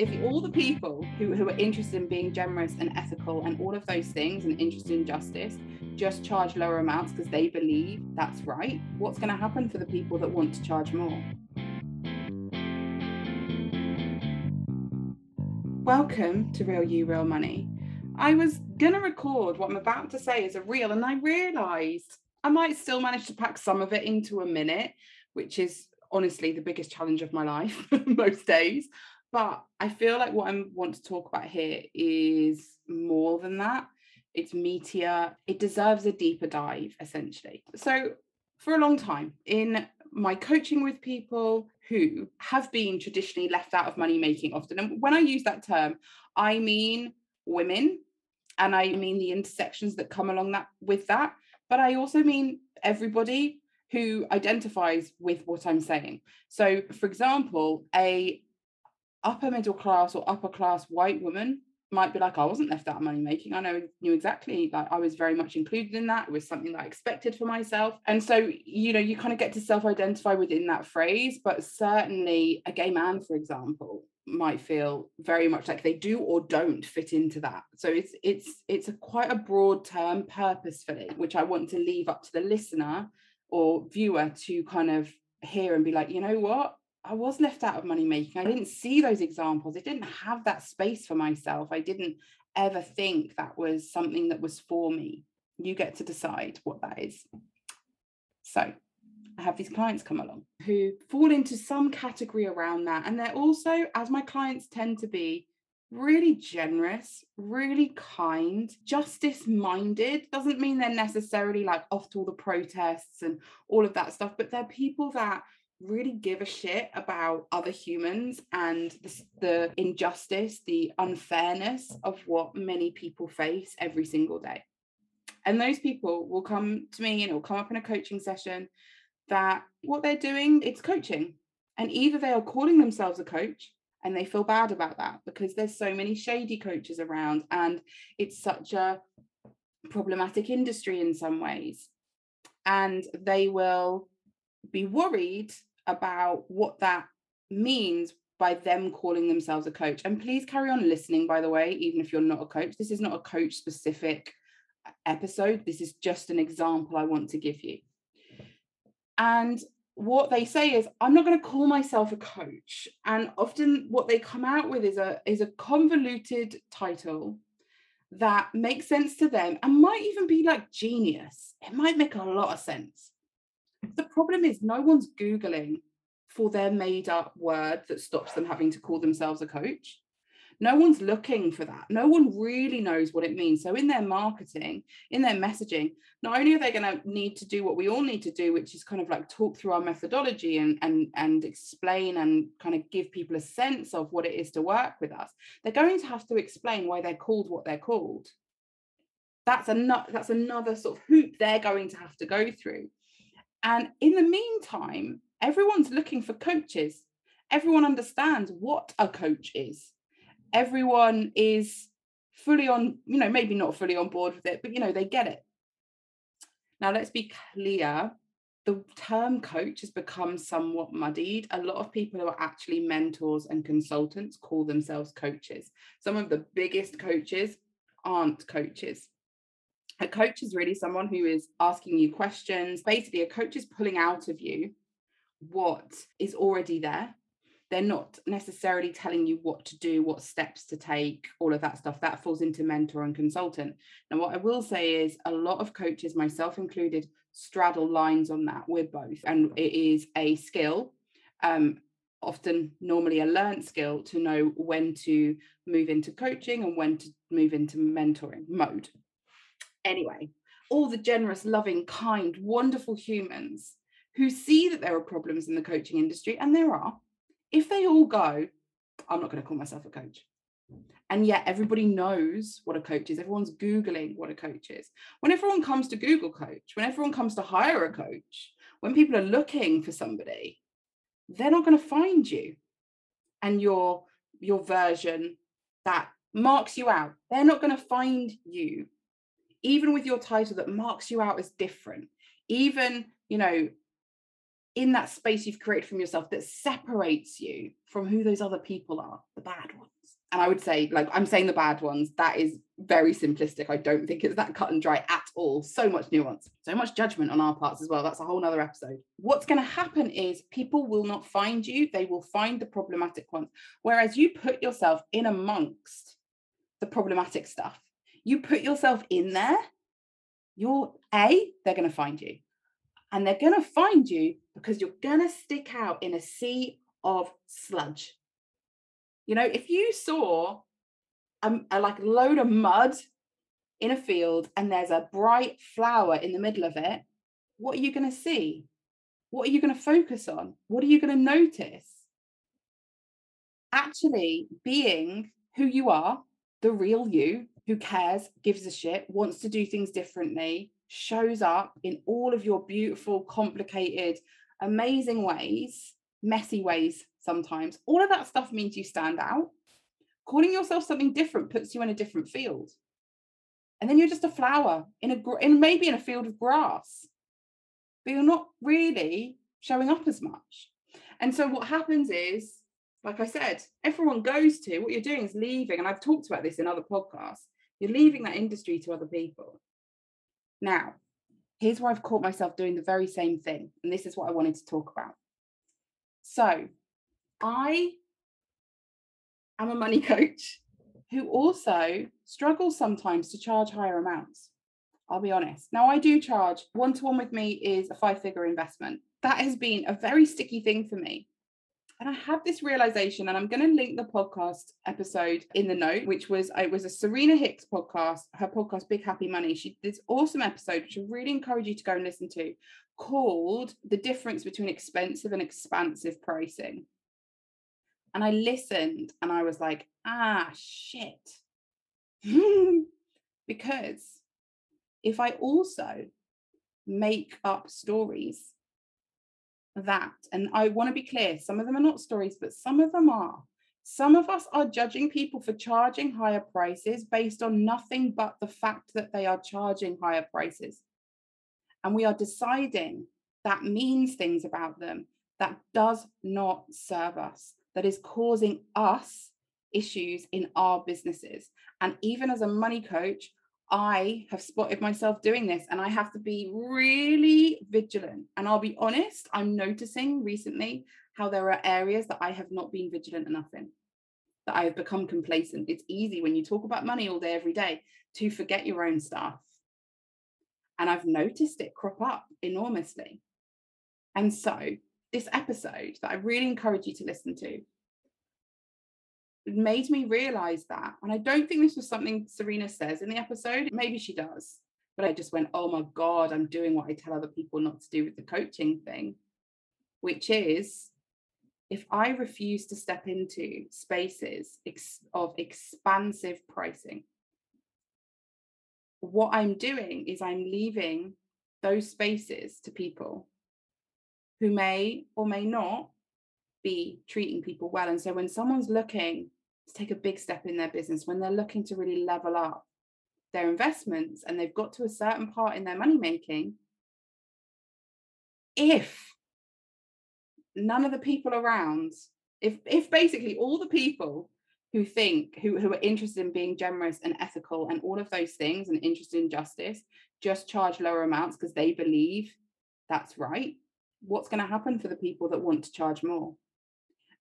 if all the people who, who are interested in being generous and ethical and all of those things and interested in justice just charge lower amounts because they believe that's right, what's going to happen for the people that want to charge more? Welcome to Real You, Real Money. I was going to record what I'm about to say as a reel, and I realised I might still manage to pack some of it into a minute, which is honestly the biggest challenge of my life most days. But I feel like what I want to talk about here is more than that. It's meatier. It deserves a deeper dive, essentially. So, for a long time, in my coaching with people who have been traditionally left out of money making often, and when I use that term, I mean women and I mean the intersections that come along that with that, but I also mean everybody who identifies with what I'm saying. So, for example, a upper middle class or upper class white woman might be like, I wasn't left out of money making. I know knew exactly like I was very much included in that. It was something that I expected for myself. And so, you know, you kind of get to self-identify within that phrase, but certainly a gay man, for example, might feel very much like they do or don't fit into that. So it's it's it's a quite a broad term purposefully, which I want to leave up to the listener or viewer to kind of hear and be like, you know what? I was left out of money making. I didn't see those examples. I didn't have that space for myself. I didn't ever think that was something that was for me. You get to decide what that is. So I have these clients come along who fall into some category around that. And they're also, as my clients tend to be, really generous, really kind, justice minded. Doesn't mean they're necessarily like off to all the protests and all of that stuff, but they're people that really give a shit about other humans and the, the, injustice, the unfairness of what many people face every single day. And those people will come to me and will come up in a coaching session that what they're doing, it's coaching. And either they are calling themselves a coach and they feel bad about that because there's so many shady coaches around and it's such a problematic industry in some ways. And they will be worried about what that means by them calling themselves a coach. And please carry on listening, by the way, even if you're not a coach. This is not a coach specific uh, episode. This is just an example I want to give you. And what they say is, I'm not going to call myself a coach. And often what they come out with is a is a convoluted title that makes sense to them and might even be like genius. It might make a lot of sense. The problem is no one's Googling for their made up word that stops them having to call themselves a coach. No one's looking for that. No one really knows what it means. So, in their marketing, in their messaging, not only are they going to need to do what we all need to do, which is kind of like talk through our methodology and, and, and explain and kind of give people a sense of what it is to work with us, they're going to have to explain why they're called what they're called. That's, another that's another sort of hoop they're going to have to go through. And in the meantime, everyone's looking for coaches. Everyone understands what a coach is. Everyone is fully on, you know, maybe not fully on board with it, but you know, they get it. Now, let's be clear the term coach has become somewhat muddied. A lot of people who are actually mentors and consultants call themselves coaches. Some of the biggest coaches aren't coaches. A coach is really someone who is asking you questions. Basically, a coach is pulling out of you what is already there. They're not necessarily telling you what to do, what steps to take, all of that stuff. That falls into mentor and consultant. Now, what I will say is a lot of coaches, myself included, straddle lines on that. We're both. And it is a skill. Um, often normally a learned skill to know when to move into coaching and when to move into mentoring mode anyway, all the generous, loving, kind, wonderful humans who see that there are problems in the coaching industry, and there are, if they all go, I'm not going to call myself a coach. And yet everybody knows what a coach is. Everyone's Googling what a coach is. When everyone comes to Google coach, when everyone comes to hire a coach, when people are looking for somebody, they're not going to find you and your your version that marks you out. They're not going to find you even with your title that marks you out as different, even, you know, in that space you've created from yourself that separates you from who those other people are, the bad ones. And I would say, like, I'm saying the bad ones, that is very simplistic. I don't think it's that cut and dry at all. So much nuance, so much judgment on our parts as well. That's a whole nother episode. What's going to happen is people will not find you, they will find the problematic ones. Whereas you put yourself in amongst the problematic stuff, you put yourself in there, you're A, they're going to find you and they're going to find you because you're going to stick out in a sea of sludge. You know, if you saw a, a like load of mud in a field and there's a bright flower in the middle of it, what are you going to see? What are you going to focus on? What are you going to notice? Actually, being who you are, the real you, who cares, gives a shit, wants to do things differently, shows up in all of your beautiful, complicated, amazing ways, messy ways sometimes. All of that stuff means you stand out. Calling yourself something different puts you in a different field. And then you're just a flower in a in maybe in a field of grass. But you're not really showing up as much. And so what happens is, like I said, everyone goes to what you're doing is leaving. And I've talked about this in other podcasts. You're leaving that industry to other people. Now, here's where I've caught myself doing the very same thing. And this is what I wanted to talk about. So, I am a money coach who also struggles sometimes to charge higher amounts. I'll be honest. Now, I do charge one to one with me is a five figure investment. That has been a very sticky thing for me and I had this realization, and I'm going to link the podcast episode in the note, which was it was a Serena Hicks podcast, her podcast Big Happy Money. She did this awesome episode, which I really encourage you to go and listen to, called "The Difference Between Expensive and Expansive Pricing." And I listened, and I was like, "Ah, shit," because if I also make up stories that. And I want to be clear some of them are not stories, but some of them are. Some of us are judging people for charging higher prices based on nothing but the fact that they are charging higher prices. And we are deciding that means things about them that does not serve us, that is causing us issues in our businesses. And even as a money coach, I have spotted myself doing this and I have to be really vigilant. And I'll be honest, I'm noticing recently how there are areas that I have not been vigilant enough in, that I have become complacent. It's easy when you talk about money all day, every day, to forget your own stuff. And I've noticed it crop up enormously. And so, this episode that I really encourage you to listen to made me realize that. And I don't think this was something Serena says in the episode. Maybe she does. But I just went, oh my God, I'm doing what I tell other people not to do with the coaching thing, which is if I refuse to step into spaces ex- of expansive pricing, what I'm doing is I'm leaving those spaces to people who may or may not be treating people well. And so when someone's looking to take a big step in their business, when they're looking to really level up their investments and they've got to a certain part in their money making, if none of the people around, if if basically all the people who think who, who are interested in being generous and ethical and all of those things and interested in justice just charge lower amounts because they believe that's right what's going to happen for the people that want to charge more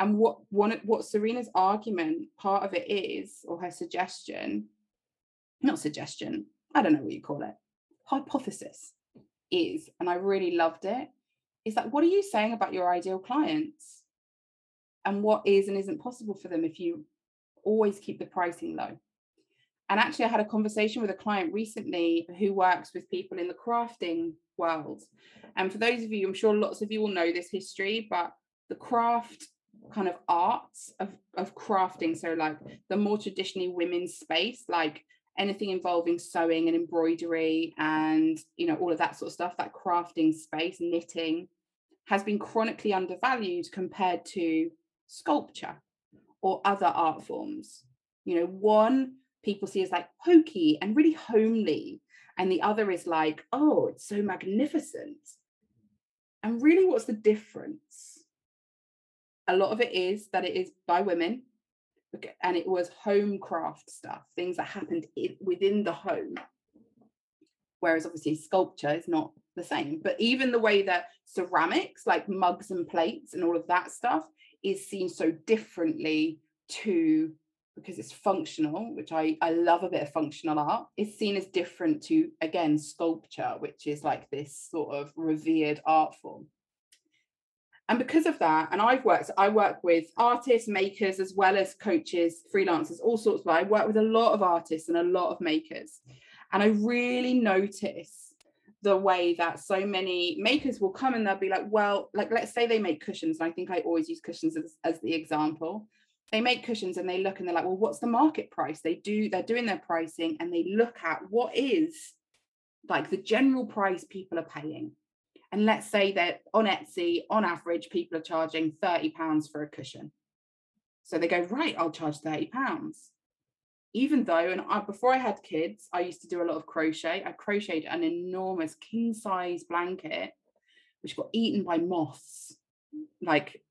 and what one what Serena's argument, part of it is, or her suggestion, not suggestion, I don't know what you call it, hypothesis is, and I really loved it, is that what are you saying about your ideal clients? And what is and isn't possible for them if you always keep the pricing low? And actually, I had a conversation with a client recently who works with people in the crafting world. And for those of you, I'm sure lots of you will know this history, but the craft kind of arts of, of crafting. So like the more traditionally women's space like anything involving sewing and embroidery and you know all of that sort of stuff that crafting space knitting has been chronically undervalued compared to sculpture or other art forms. You know one people see as like hokey and really homely and the other is like oh it's so magnificent. And really, what's the difference? A lot of it is that it is by women and it was home craft stuff, things that happened within the home. Whereas obviously sculpture is not the same. But even the way that ceramics, like mugs and plates and all of that stuff, is seen so differently to because it's functional, which I, I love a bit of functional art, is seen as different to, again, sculpture, which is like this sort of revered art form. And because of that, and I've worked, I work with artists, makers, as well as coaches, freelancers, all sorts of, I work with a lot of artists and a lot of makers. And I really notice the way that so many makers will come and they'll be like, well, like let's say they make cushions. And I think I always use cushions as, as the example. They make cushions and they look and they're like, well, what's the market price? They do, they're doing their pricing and they look at what is like the general price people are paying. And let's say that on Etsy, on average, people are charging 30 pounds for a cushion. So they go, right, I'll charge 30 pounds even though, and I, before I had kids, I used to do a lot of crochet. I crocheted an enormous king size blanket, which got eaten by moths like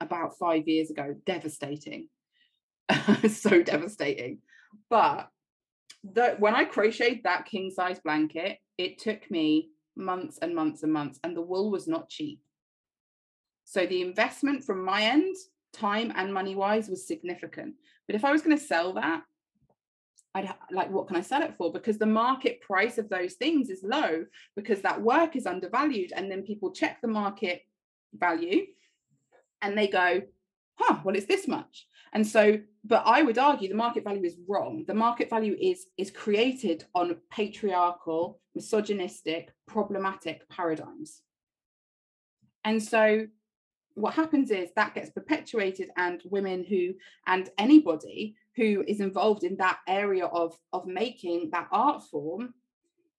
about five years ago. Devastating. so devastating. But the, when I crocheted that king size blanket, it took me months and months and months, and the wool was not cheap. So the investment from my end, time and money wise, was significant. But if I was going to sell that, I'd like, what can I sell it for? Because the market price of those things is low because that work is undervalued. And then people check the market value and they go, huh, well, it's this much. And so, but I would argue the market value is wrong. The market value is is created on patriarchal, misogynistic, problematic paradigms. And so what happens is that gets perpetuated and women who and anybody who is involved in that area of of making that art form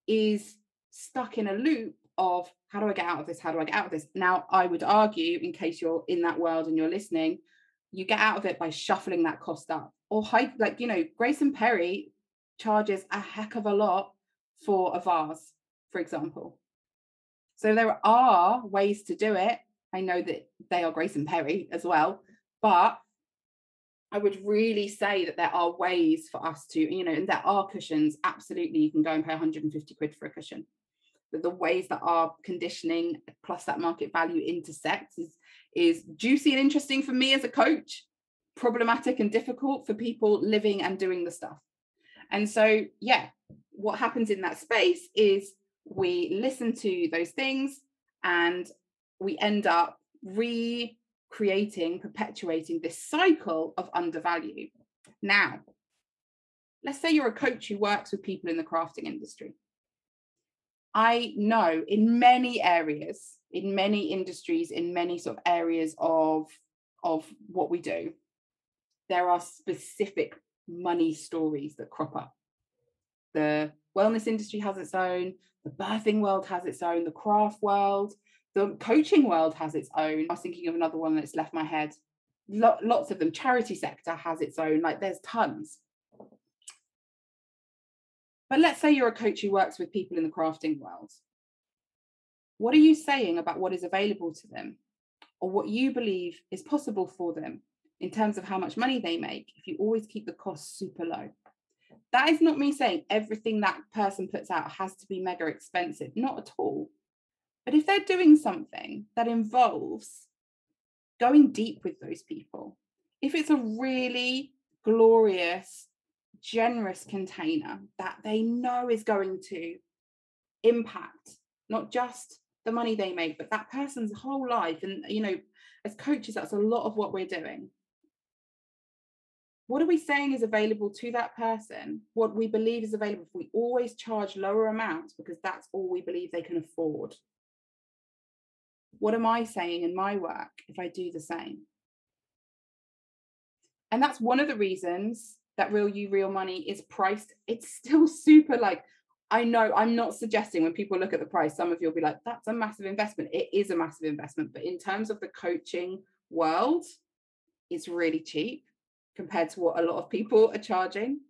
is stuck in a loop of how do I get out of this? How do I get out of this? Now, I would argue, in case you're in that world and you're listening, you get out of it by shuffling that cost up. Or high, like you know, Grayson Perry charges a heck of a lot for a vase, for example. So there are ways to do it. I know that they are Grayson Perry as well, but I would really say that there are ways for us to, you know, and there are cushions. Absolutely, you can go and pay 150 quid for a cushion. The ways that our conditioning plus that market value intersects is is juicy and interesting for me as a coach, problematic and difficult for people living and doing the stuff. And so, yeah, what happens in that space is we listen to those things and we end up re creating, perpetuating this cycle of undervalue. Now, let's say you're a coach who works with people in the crafting industry. I know in many areas, in many industries, in many sort of areas of, of what we do, there are specific money stories that crop up. The wellness industry has its own, the birthing world has its own, the craft world, the coaching world has its own. I was thinking of another one that's left my head. lots of them. Charity sector has its own. Like there's tons. But let's say you're a coach who works with people in the crafting world. What are you saying about what is available to them or what you believe is possible for them in terms of how much money they make if you always keep the costs super low? That is not me saying everything that person puts out has to be mega expensive, not at all. But if they're doing something that involves going deep with those people, if it's a really glorious, generous container that they know is going to impact not just the money they make, but that person's whole life. And, you know, as coaches, that's a lot of what we're doing. What are we saying is available to that person? What we believe is available. We always charge lower amounts because that's all we believe they can afford. What am I saying in my work if I do the same? And that's one of the reasons that Real You, Real Money is priced. It's still super like, I know I'm not suggesting when people look at the price, some of you'll be like, that's a massive investment. It is a massive investment. But in terms of the coaching world, it's really cheap compared to what a lot of people are charging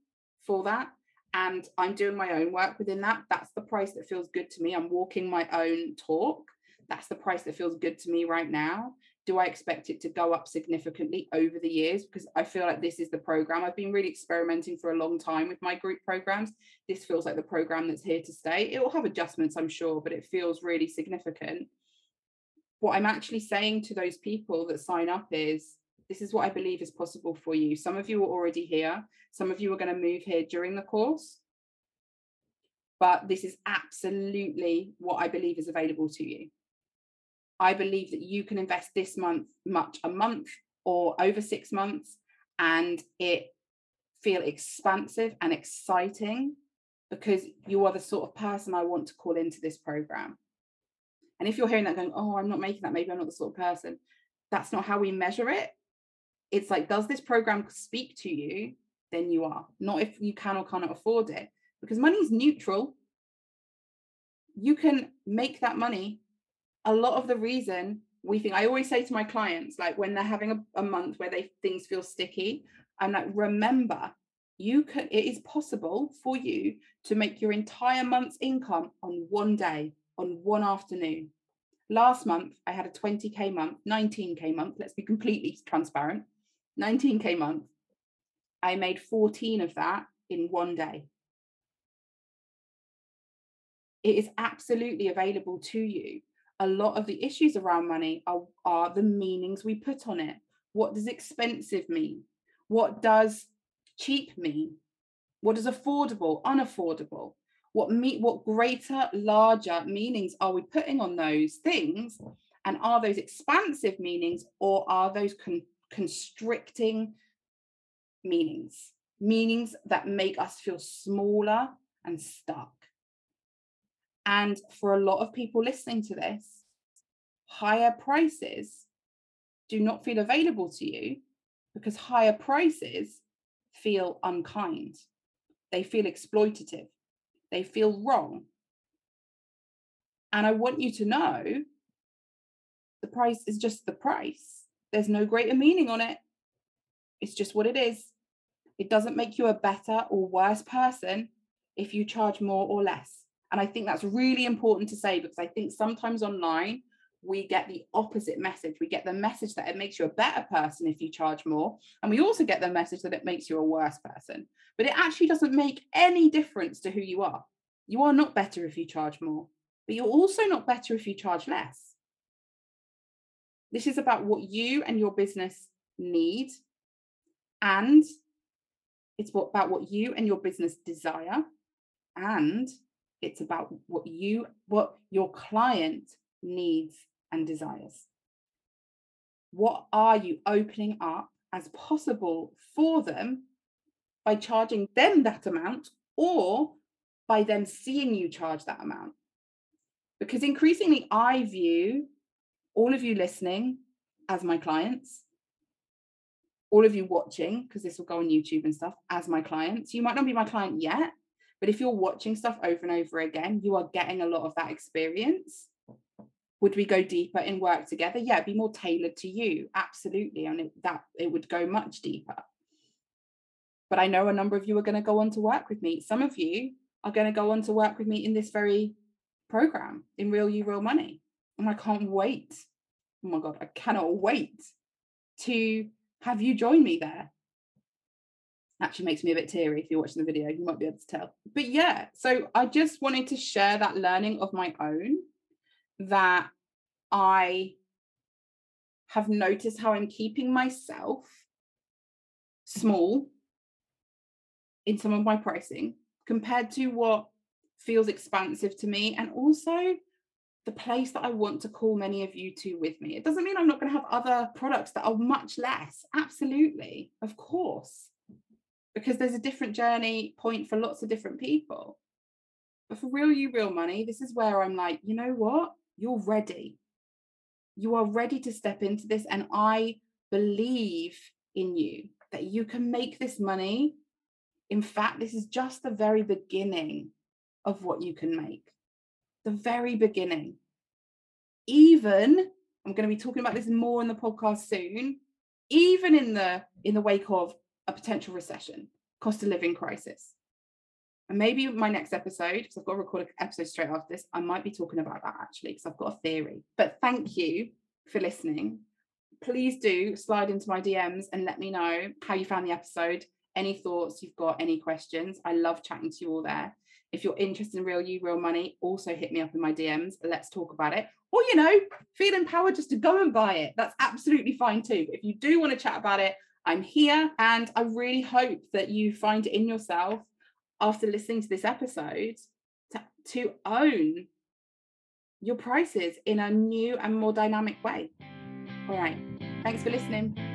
for that. And I'm doing my own work within that. That's the price that feels good to me. I'm walking my own talk that's the price that feels good to me right now. Do I expect it to go up significantly over the years? Because I feel like this is the program. I've been really experimenting for a long time with my group programs. This feels like the program that's here to stay. It will have adjustments, I'm sure, but it feels really significant. What I'm actually saying to those people that sign up is this is what I believe is possible for you. Some of you are already here, some of you are going to move here during the course but this is absolutely what I believe is available to you. I believe that you can invest this month much a month or over six months and it feel expansive and exciting because you are the sort of person I want to call into this program. And if you're hearing that going, oh, I'm not making that, maybe I'm not the sort of person, that's not how we measure it. It's like, does this program speak to you? Then you are. Not if you can or cannot afford it because money is neutral. You can make that money. A lot of the reason we think, I always say to my clients, like when they're having a, a month where they things feel sticky, I'm like, remember, you can it is possible for you to make your entire month's income on one day, on one afternoon. Last month, I had a 20k month, 19k month. Let's be completely transparent. 19k month. I made 14 of that in one day it is absolutely available to you. A lot of the issues around money are, are the meanings we put on it. What does expensive mean? What does cheap mean? What is affordable, unaffordable? What meet what greater, larger meanings are we putting on those things? And are those expansive meanings or are those con- constricting meanings? Meanings that make us feel smaller and stuck. And for a lot of people listening to this, higher prices do not feel available to you because higher prices feel unkind. They feel exploitative. They feel wrong. And I want you to know the price is just the price. There's no greater meaning on it. It's just what it is. It doesn't make you a better or worse person if you charge more or less. And I think that's really important to say because I think sometimes online we get the opposite message. We get the message that it makes you a better person if you charge more. And we also get the message that it makes you a worse person. But it actually doesn't make any difference to who you are. You are not better if you charge more, but you're also not better if you charge less. This is about what you and your business need. And it's about what you and your business desire. And it's about what you what your client needs and desires. What are you opening up as possible for them by charging them that amount or by them seeing you charge that amount? Because increasingly i view all of you listening as my clients all of you watching because this will go on youtube and stuff as my clients. You might not be my client yet but if you're watching stuff over and over again, you are getting a lot of that experience. Would we go deeper in work together? Yeah, be more tailored to you. Absolutely. And it, that it would go much deeper. But I know a number of you are going to go on to work with me. Some of you are going to go on to work with me in this very program in Real You Real Money. And I can't wait. Oh my God, I cannot wait to have you join me there actually makes me a bit teary if you're watching the video you might be able to tell but yeah so i just wanted to share that learning of my own that i have noticed how i'm keeping myself small in some of my pricing compared to what feels expansive to me and also the place that I want to call many of you to with me. It doesn't mean I'm not going to have other products that are much less. Absolutely. Of course because there's a different journey point for lots of different people. But for real you real money, this is where I'm like, you know what? You're ready. You are ready to step into this. And I believe in you that you can make this money. In fact, this is just the very beginning of what you can make. The very beginning. Even, I'm going to be talking about this more in the podcast soon, even in the in the wake of a potential recession, cost of living crisis. And maybe my next episode, because I've got to record an episode straight after this, I might be talking about that actually, because I've got a theory. But thank you for listening. Please do slide into my DMs and let me know how you found the episode, any thoughts you've got, any questions. I love chatting to you all there. If you're interested in Real You, Real Money, also hit me up in my DMs. Let's talk about it. Or, you know, feel empowered just to go and buy it. That's absolutely fine too. But if you do want to chat about it, I'm here. And I really hope that you find in yourself after listening to this episode to, to own your prices in a new and more dynamic way. All right. Thanks for listening.